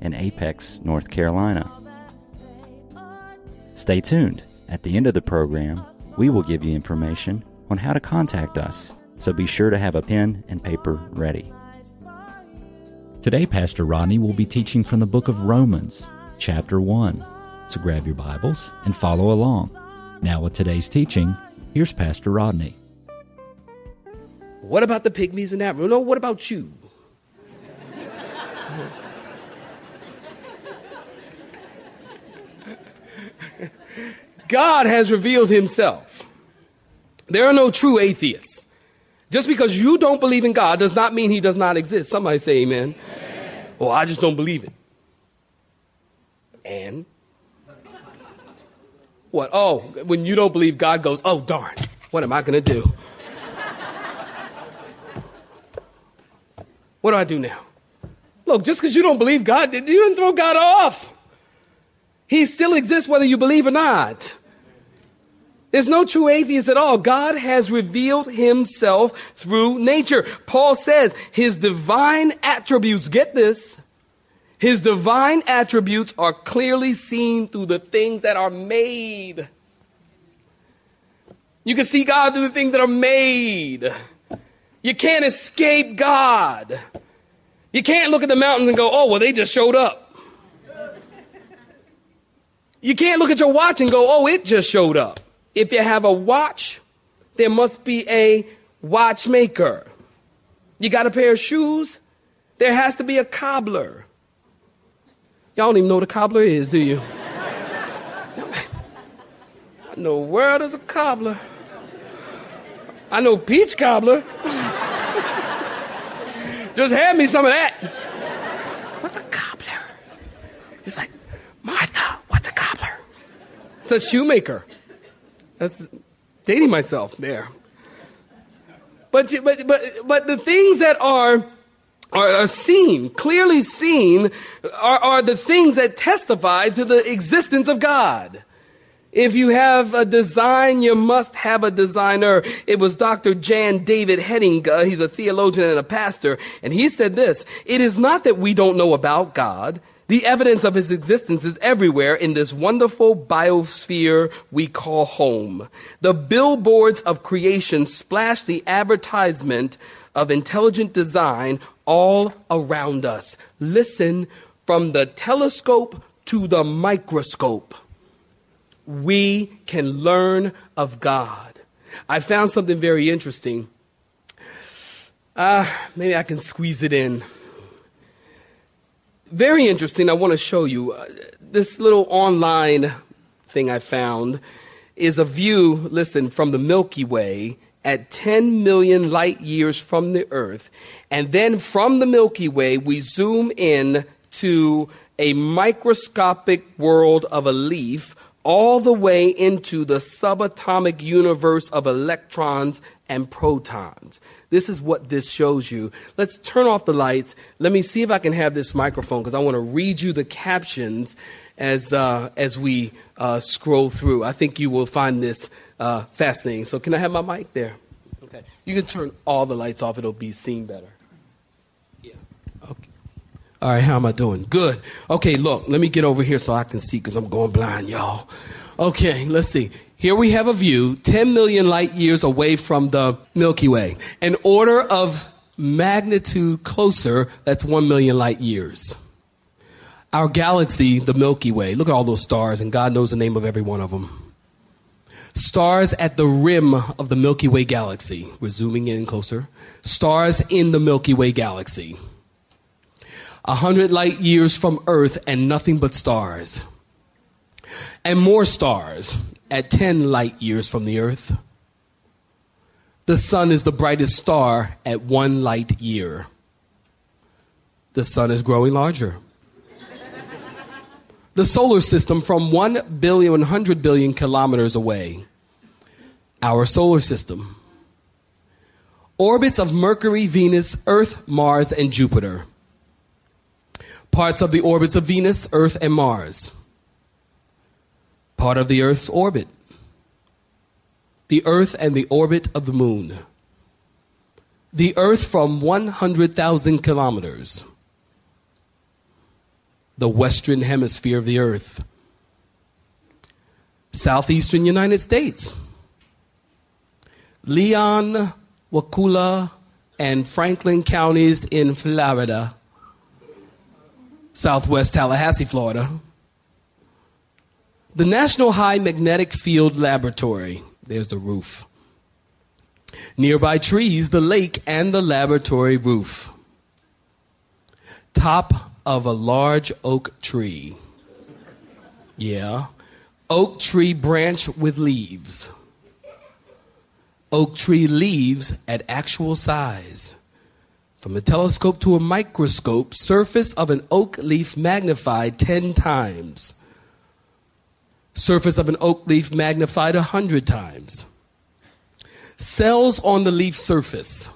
in Apex, North Carolina. Stay tuned. At the end of the program, we will give you information on how to contact us, so be sure to have a pen and paper ready. Today, Pastor Rodney will be teaching from the book of Romans, chapter 1. So grab your Bibles and follow along. Now, with today's teaching, here's Pastor Rodney. What about the pygmies in that room? No, what about you? God has revealed himself. There are no true atheists. Just because you don't believe in God does not mean he does not exist. Somebody say amen. amen. Well, I just don't believe it. And? What? Oh, when you don't believe God goes, oh, darn, what am I going to do? What do I do now? Look, just because you don't believe God, you didn't throw God off. He still exists whether you believe or not. There's no true atheist at all. God has revealed himself through nature. Paul says his divine attributes, get this, his divine attributes are clearly seen through the things that are made. You can see God through the things that are made. You can't escape God. You can't look at the mountains and go, oh, well, they just showed up. You can't look at your watch and go, oh, it just showed up. If you have a watch, there must be a watchmaker. You got a pair of shoes, there has to be a cobbler. Y'all don't even know what a cobbler is, do you? I know world is a cobbler. I know peach cobbler. Just hand me some of that. What's a cobbler? He's like, Martha, what's a cobbler? It's a shoemaker. That's dating myself there. But, but, but, but the things that are, are, are seen, clearly seen, are, are the things that testify to the existence of God. If you have a design, you must have a designer. It was Dr. Jan David Hettinga. Uh, he's a theologian and a pastor. And he said this, it is not that we don't know about God. The evidence of his existence is everywhere in this wonderful biosphere we call home. The billboards of creation splash the advertisement of intelligent design all around us. Listen from the telescope to the microscope. We can learn of God. I found something very interesting. Uh, maybe I can squeeze it in very interesting. I want to show you uh, this little online thing I found is a view, listen, from the Milky Way at 10 million light years from the Earth. And then from the Milky Way, we zoom in to a microscopic world of a leaf all the way into the subatomic universe of electrons and protons. This is what this shows you. Let's turn off the lights. Let me see if I can have this microphone because I want to read you the captions as, uh, as we uh, scroll through. I think you will find this uh, fascinating. So, can I have my mic there? Okay. You can turn all the lights off, it'll be seen better. Yeah. Okay. All right, how am I doing? Good. Okay, look, let me get over here so I can see because I'm going blind, y'all. Okay, let's see. Here we have a view 10 million light years away from the Milky Way. An order of magnitude closer, that's 1 million light years. Our galaxy, the Milky Way, look at all those stars, and God knows the name of every one of them. Stars at the rim of the Milky Way galaxy. We're zooming in closer. Stars in the Milky Way galaxy. A hundred light years from Earth and nothing but stars. And more stars at 10 light years from the earth. The sun is the brightest star at one light year. The sun is growing larger. the solar system from 1 billion, 100 billion kilometers away. Our solar system. Orbits of Mercury, Venus, Earth, Mars, and Jupiter. Parts of the orbits of Venus, Earth, and Mars. Part of the Earth's orbit. The Earth and the orbit of the Moon. The Earth from 100,000 kilometers the western hemisphere of the earth. Southeastern United States. Leon, Wakulla, and Franklin counties in Florida. Southwest Tallahassee, Florida. The National High Magnetic Field Laboratory. There's the roof. Nearby trees, the lake, and the laboratory roof. Top of a large oak tree. Yeah. Oak tree branch with leaves. Oak tree leaves at actual size. From a telescope to a microscope, surface of an oak leaf magnified 10 times. Surface of an oak leaf magnified a 100 times. Cells on the leaf surface.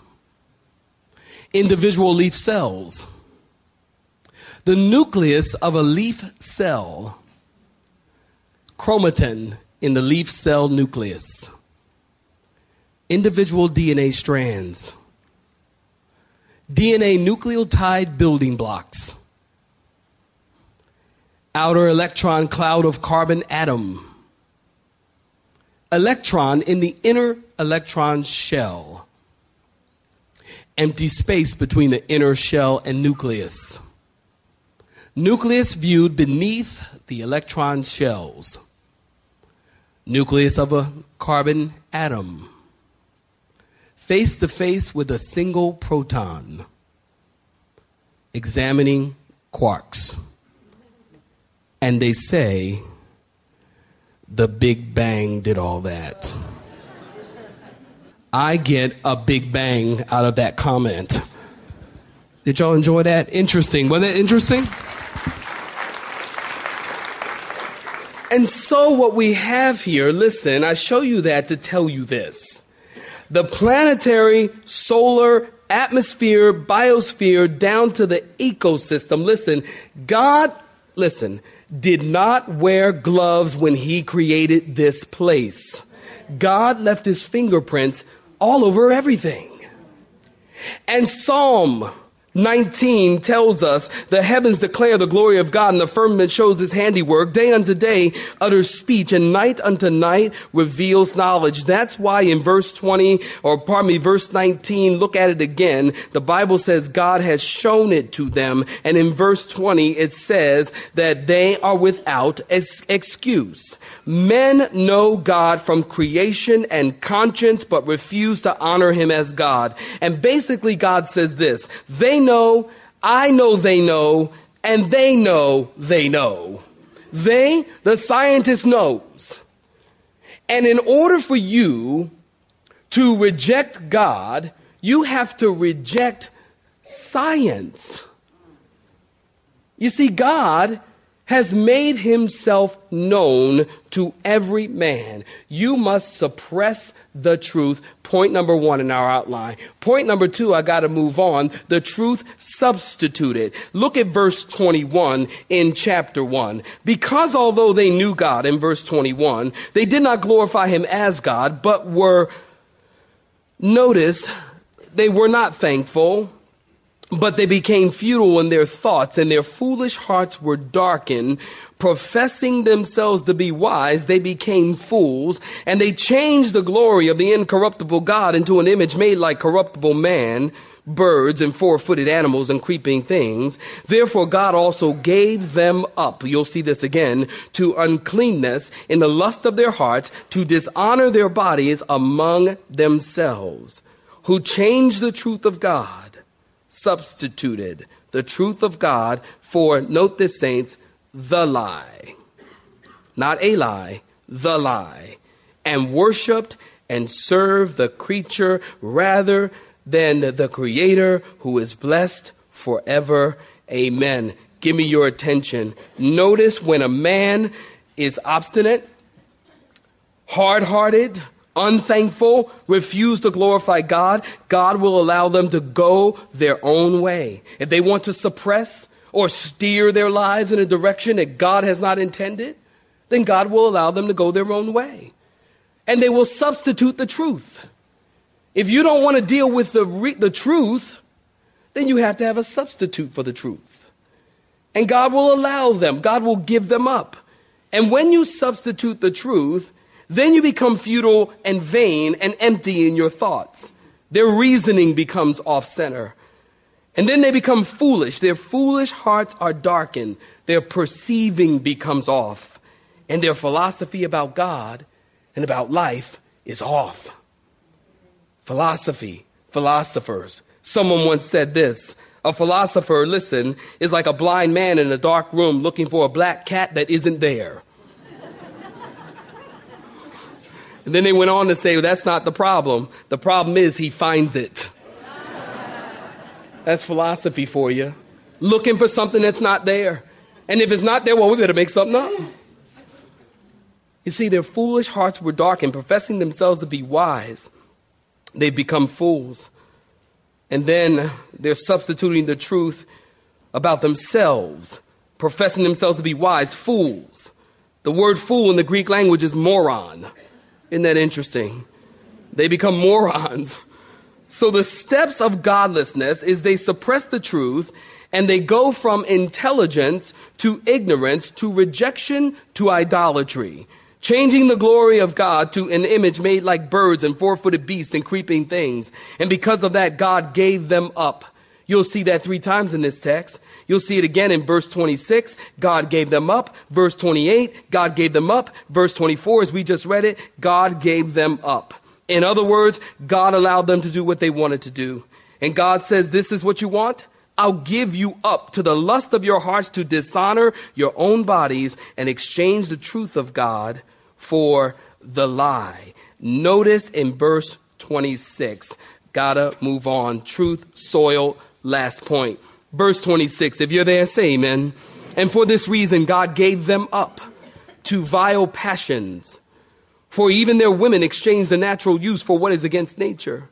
Individual leaf cells. The nucleus of a leaf cell, chromatin in the leaf cell nucleus, individual DNA strands, DNA nucleotide building blocks, outer electron cloud of carbon atom, electron in the inner electron shell, empty space between the inner shell and nucleus Nucleus viewed beneath the electron shells. Nucleus of a carbon atom. Face to face with a single proton. Examining quarks. And they say the Big Bang did all that. I get a big bang out of that comment. Did y'all enjoy that? Interesting. Wasn't it interesting? And so, what we have here, listen, I show you that to tell you this. The planetary, solar, atmosphere, biosphere, down to the ecosystem. Listen, God, listen, did not wear gloves when He created this place. God left His fingerprints all over everything. And Psalm 19 tells us the heavens declare the glory of God and the firmament shows his handiwork. Day unto day utters speech and night unto night reveals knowledge. That's why in verse 20 or pardon me, verse 19, look at it again. The Bible says God has shown it to them. And in verse 20, it says that they are without excuse. Men know God from creation and conscience, but refuse to honor him as God. And basically God says this, they know, I know they know, and they know they know. They, the scientist knows. And in order for you to reject God, you have to reject science. You see, God has made himself known to every man. You must suppress the truth. Point number one in our outline. Point number two, I got to move on. The truth substituted. Look at verse 21 in chapter 1. Because although they knew God in verse 21, they did not glorify him as God, but were, notice, they were not thankful but they became futile in their thoughts, and their foolish hearts were darkened. Professing themselves to be wise, they became fools, and they changed the glory of the incorruptible God into an image made like corruptible man, birds, and four footed animals, and creeping things. Therefore, God also gave them up, you'll see this again, to uncleanness in the lust of their hearts, to dishonor their bodies among themselves, who changed the truth of God substituted the truth of God for, note this, saints, the lie. Not a lie, the lie. And worshiped and served the creature rather than the Creator who is blessed forever. Amen. give me your attention. Notice when a man is obstinate, hard hearted, unthankful, refuse to glorify God, God will allow them to go their own way. If they want to suppress or steer their lives in a direction that God has not intended, then God will allow them to go their own way. And they will substitute the truth. If you don't want to deal with the, re- the truth, then you have to have a substitute for the truth. And God will allow them, God will give them up. And when you substitute the truth, then you become futile and vain and empty in your thoughts. Their reasoning becomes off center. And then they become foolish. Their foolish hearts are darkened. Their perceiving becomes off. And their philosophy about God and about life is off. Philosophy, philosophers. Someone once said this a philosopher, listen, is like a blind man in a dark room looking for a black cat that isn't there. And then they went on to say, well, that's not the problem. The problem is he finds it. That's philosophy for you. Looking for something that's not there. And if it's not there, well, we better make something up. You see, their foolish hearts were darkened, professing themselves to be wise. They've become fools. And then they're substituting the truth about themselves, professing themselves to be wise, fools. The word fool in the Greek language is moron. Isn't that interesting? They become morons. So the steps of godlessness is they suppress the truth and they go from intelligence to ignorance to rejection to idolatry changing the glory of God to an image made like birds and four footed beasts and creeping things. And because of that, God gave them up. You'll see that three times in this text. You'll see it again in verse 26. God gave them up. Verse 28, God gave them up. Verse 24, as we just read it, God gave them up. In other words, God allowed them to do what they wanted to do. And God says, This is what you want? I'll give you up to the lust of your hearts to dishonor your own bodies and exchange the truth of God for the lie. Notice in verse 26, gotta move on. Truth, soil, last point. Verse 26, if you're there, say amen. And for this reason, God gave them up to vile passions. For even their women exchanged the natural use for what is against nature.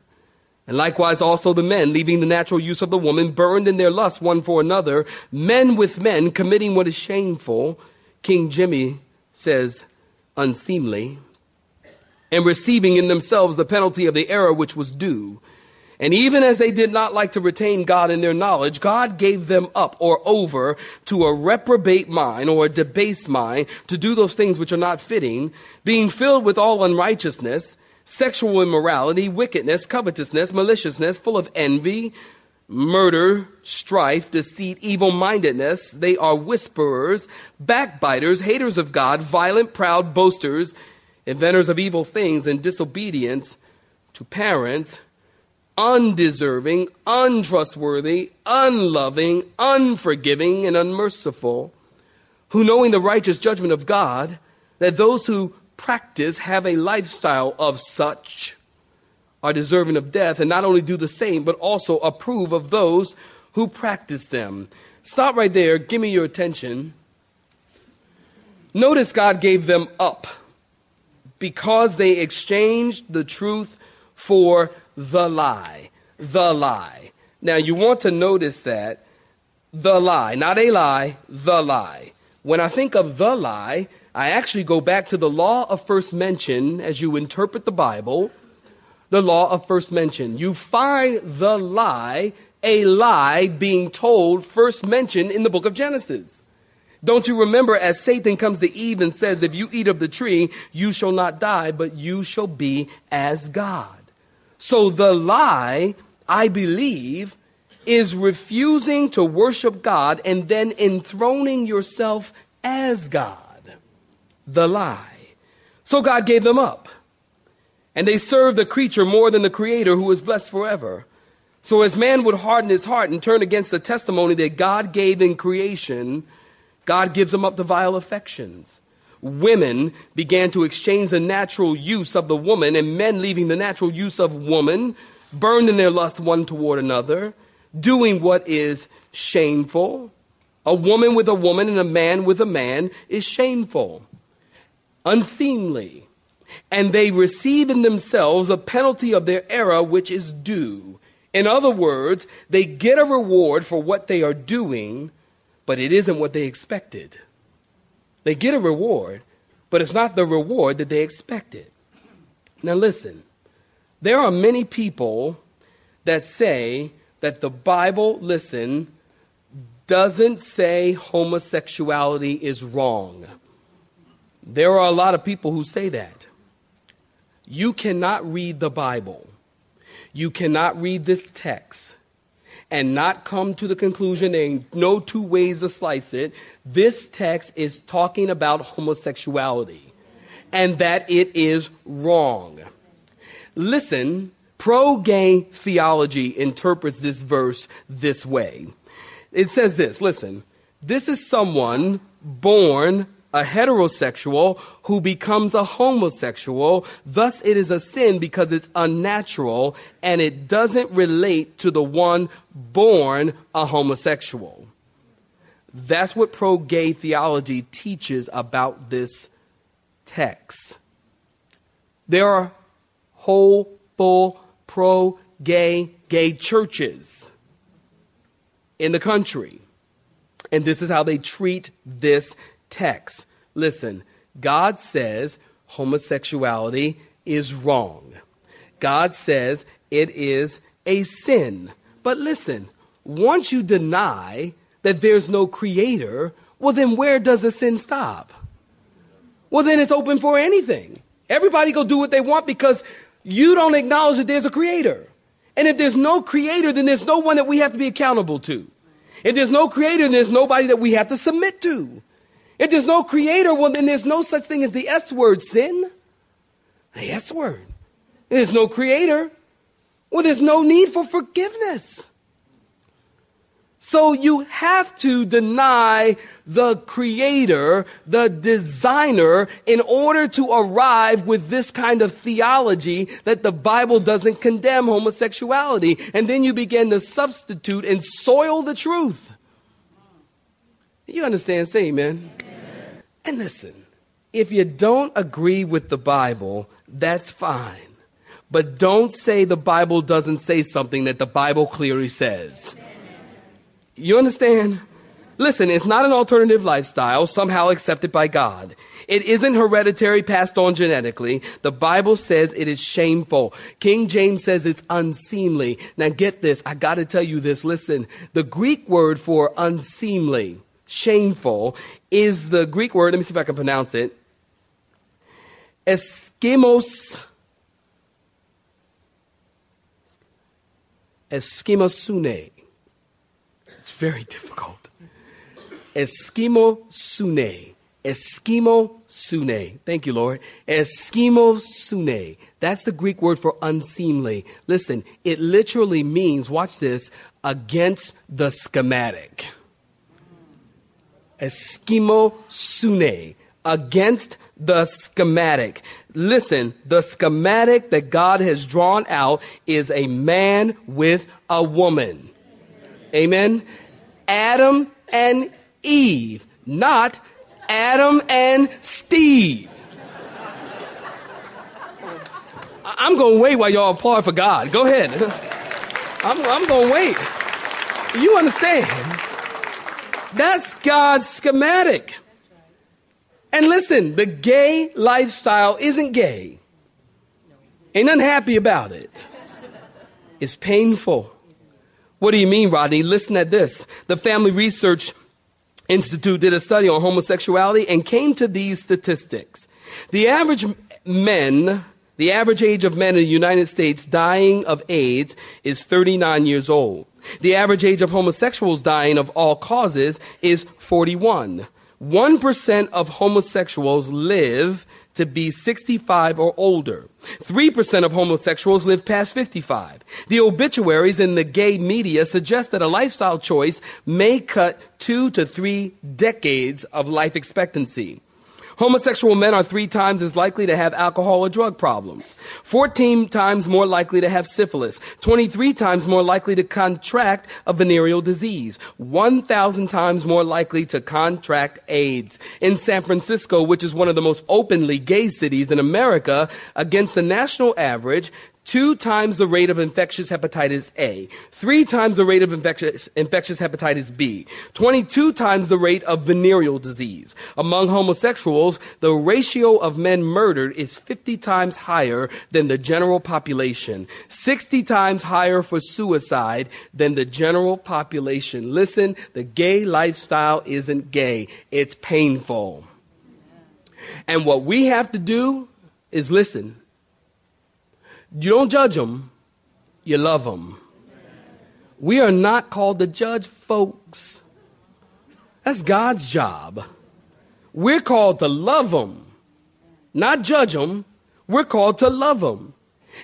And likewise also the men, leaving the natural use of the woman, burned in their lust one for another, men with men committing what is shameful. King Jimmy says, unseemly, and receiving in themselves the penalty of the error which was due. And even as they did not like to retain God in their knowledge, God gave them up or over to a reprobate mind or a debased mind to do those things which are not fitting, being filled with all unrighteousness, sexual immorality, wickedness, covetousness, maliciousness, full of envy, murder, strife, deceit, evil mindedness. They are whisperers, backbiters, haters of God, violent, proud, boasters, inventors of evil things, and disobedience to parents, undeserving, untrustworthy, unloving, unforgiving, and unmerciful, who knowing the righteous judgment of God, that those who practice have a lifestyle of such are deserving of death, and not only do the same, but also approve of those who practice them. Stop right there. Give me your attention. Notice God gave them up because they exchanged the truth for the lie. The lie. Now, you want to notice that the lie, not a lie, the lie. When I think of the lie, I actually go back to the law of first mention as you interpret the Bible the law of first mention. You find the lie, a lie being told first mentioned in the book of Genesis. Don't you remember as Satan comes to Eve and says, If you eat of the tree, you shall not die, but you shall be as God. So the lie, I believe, is refusing to worship God and then enthroning yourself as God. The lie. So God gave them up. And they serve the creature more than the creator who is blessed forever. So as man would harden his heart and turn against the testimony that God gave in creation, God gives them up to vile affections. Women began to exchange the natural use of the woman, and men leaving the natural use of woman, burned in their lust one toward another, doing what is shameful. A woman with a woman and a man with a man is shameful, unseemly, and they receive in themselves a penalty of their error which is due. In other words, they get a reward for what they are doing, but it isn't what they expected. They get a reward, but it's not the reward that they expected. Now, listen, there are many people that say that the Bible, listen, doesn't say homosexuality is wrong. There are a lot of people who say that. You cannot read the Bible, you cannot read this text and not come to the conclusion there no two ways to slice it. This text is talking about homosexuality and that it is wrong. Listen, pro gay theology interprets this verse this way. It says this listen, this is someone born a heterosexual who becomes a homosexual. Thus, it is a sin because it's unnatural and it doesn't relate to the one born a homosexual. That's what pro gay theology teaches about this text. There are whole, full, pro gay, gay churches in the country. And this is how they treat this text. Listen, God says homosexuality is wrong. God says it is a sin. But listen, once you deny that there's no creator, well, then where does the sin stop? Well, then it's open for anything. Everybody go do what they want because you don't acknowledge that there's a creator. And if there's no creator, then there's no one that we have to be accountable to. If there's no creator, then there's nobody that we have to submit to. If there's no creator, well, then there's no such thing as the S word, sin. The S word. If There's no creator. Well, there's no need for forgiveness. So you have to deny the creator, the designer, in order to arrive with this kind of theology that the Bible doesn't condemn homosexuality. And then you begin to substitute and soil the truth. You understand? Say amen. And listen, if you don't agree with the Bible, that's fine. But don't say the Bible doesn't say something that the Bible clearly says. You understand? Listen, it's not an alternative lifestyle somehow accepted by God. It isn't hereditary passed on genetically. The Bible says it is shameful. King James says it's unseemly. Now get this. I got to tell you this. Listen, the Greek word for unseemly, shameful, is the Greek word. Let me see if I can pronounce it. Eskimos. Eskimosune It's very difficult. Eskimo sune. Eskimo sune. Thank you, Lord. Eskimo sune. That's the Greek word for unseemly. Listen, it literally means, watch this, against the schematic. Eskimo sune. Against the schematic. Listen, the schematic that God has drawn out is a man with a woman. Amen. Adam and Eve, not Adam and Steve. I'm going to wait while y'all applaud for God. Go ahead. I'm, I'm going to wait. You understand? That's God's schematic. And listen, the gay lifestyle isn't gay. Ain't unhappy about it. It's painful. What do you mean, Rodney? Listen at this. The Family Research Institute did a study on homosexuality and came to these statistics. The average men, the average age of men in the United States dying of AIDS is 39 years old. The average age of homosexuals dying of all causes is 41. 1% of homosexuals live to be 65 or older. 3% of homosexuals live past 55. The obituaries in the gay media suggest that a lifestyle choice may cut two to three decades of life expectancy. Homosexual men are three times as likely to have alcohol or drug problems, 14 times more likely to have syphilis, 23 times more likely to contract a venereal disease, 1,000 times more likely to contract AIDS. In San Francisco, which is one of the most openly gay cities in America, against the national average, two times the rate of infectious hepatitis A, three times the rate of infectious, infectious hepatitis B, 22 times the rate of venereal disease. Among homosexuals, the ratio of men murdered is 50 times higher than the general population, 60 times higher for suicide than the general population. Listen, the gay lifestyle isn't gay, it's painful. And what we have to do is listen you don't judge them, you love them. We are not called to judge folks. That's God's job. We're called to love them, not judge them. We're called to love them.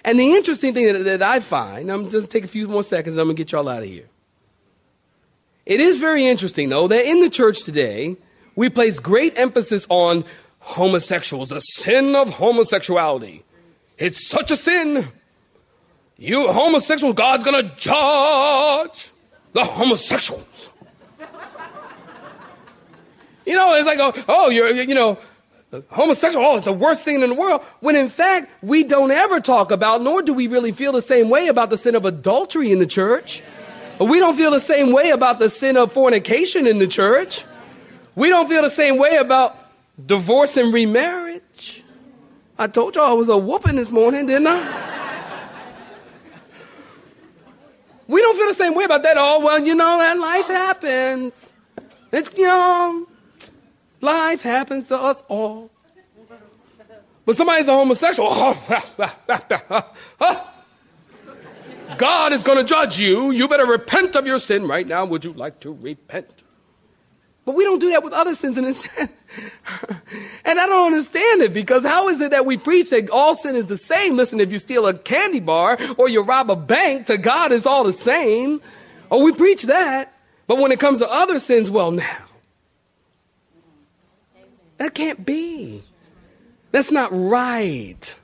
And the interesting thing that, that I find, I'm just take a few more seconds, I'm gonna get y'all out of here. It is very interesting, though, that in the church today, we place great emphasis on homosexuals, the sin of homosexuality. It's such a sin. You homosexual, God's gonna judge the homosexuals. you know, it's like, oh, oh, you're, you know, homosexual, oh, it's the worst thing in the world. When in fact, we don't ever talk about, nor do we really feel the same way about the sin of adultery in the church. We don't feel the same way about the sin of fornication in the church. We don't feel the same way about divorce and remarriage. I told y'all I was a whooping this morning, didn't I? we don't feel the same way about that. Oh, well, you know, that life happens. It's, you know, life happens to us all. But somebody's a homosexual. God is going to judge you. You better repent of your sin right now. Would you like to repent? But we don't do that with other sins. And, and I don't understand it because how is it that we preach that all sin is the same? Listen, if you steal a candy bar or you rob a bank, to God it's all the same. Oh, we preach that. But when it comes to other sins, well, now. That can't be. That's not right.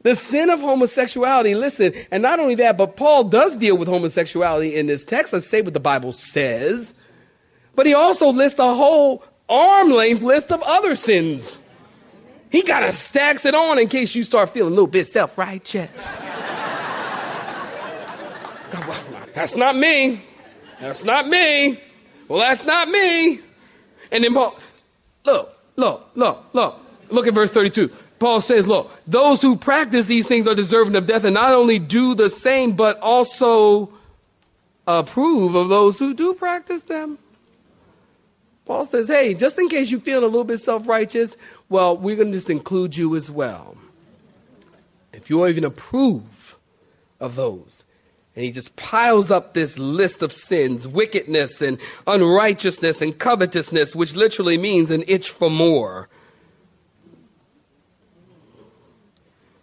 The sin of homosexuality, listen, and not only that, but Paul does deal with homosexuality in this text. Let's say what the Bible says. But he also lists a whole arm length list of other sins. He kind of stacks it on in case you start feeling a little bit self righteous. that's not me. That's not me. Well, that's not me. And then Paul, look, look, look, look. Look at verse 32. Paul says, Look, those who practice these things are deserving of death and not only do the same, but also approve of those who do practice them. Paul says, hey, just in case you feel a little bit self righteous, well, we're going to just include you as well. If you even approve of those. And he just piles up this list of sins wickedness and unrighteousness and covetousness, which literally means an itch for more.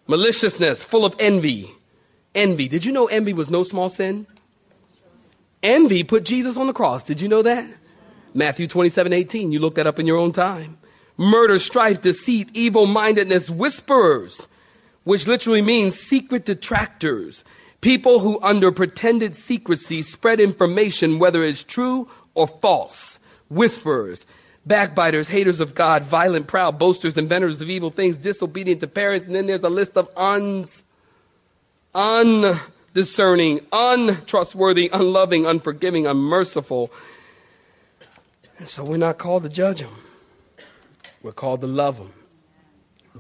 Maliciousness, full of envy. Envy. Did you know envy was no small sin? Envy put Jesus on the cross. Did you know that? Matthew 27 18. You look that up in your own time. Murder, strife, deceit, evil mindedness, whisperers, which literally means secret detractors. People who, under pretended secrecy, spread information, whether it's true or false. Whisperers, backbiters, haters of God, violent, proud, boasters, inventors of evil things, disobedient to parents. And then there's a list of uns, undiscerning, untrustworthy, unloving, unforgiving, unmerciful and so we're not called to judge them, we're called to love them.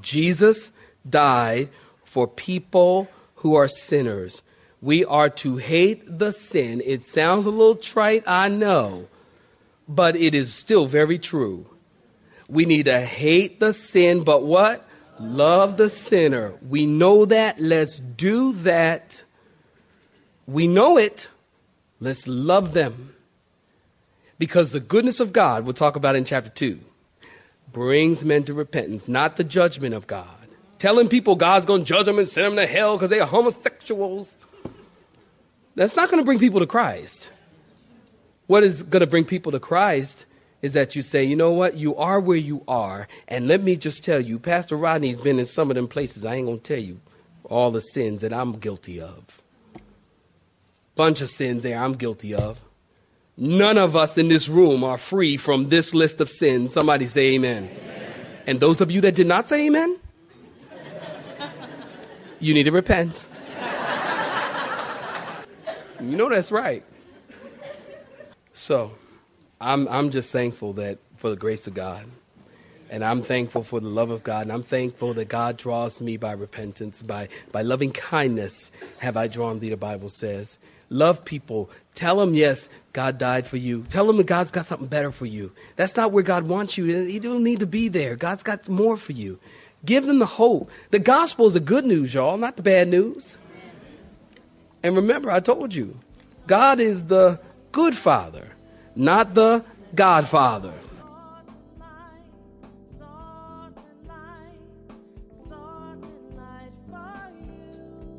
Jesus died for people who are sinners. We are to hate the sin. It sounds a little trite, I know, but it is still very true. We need to hate the sin, but what? Love the sinner. We know that. Let's do that. We know it. Let's love them. Because the goodness of God, we'll talk about in chapter 2, brings men to repentance, not the judgment of God. Telling people God's going to judge them and send them to hell because they are homosexuals. That's not going to bring people to Christ. What is going to bring people to Christ is that you say, you know what, you are where you are, and let me just tell you, Pastor Rodney's been in some of them places. I ain't gonna tell you all the sins that I'm guilty of. Bunch of sins there I'm guilty of. None of us in this room are free from this list of sins. Somebody say amen. amen. And those of you that did not say amen, you need to repent. you know that's right. So, I'm, I'm just thankful that for the grace of God. And I'm thankful for the love of God. And I'm thankful that God draws me by repentance, by, by loving kindness have I drawn thee, the Bible says. Love people. Tell them, yes, God died for you. Tell them that God's got something better for you. That's not where God wants you. You don't need to be there. God's got more for you. Give them the hope. The gospel is the good news, y'all, not the bad news. And remember, I told you, God is the good father, not the godfather.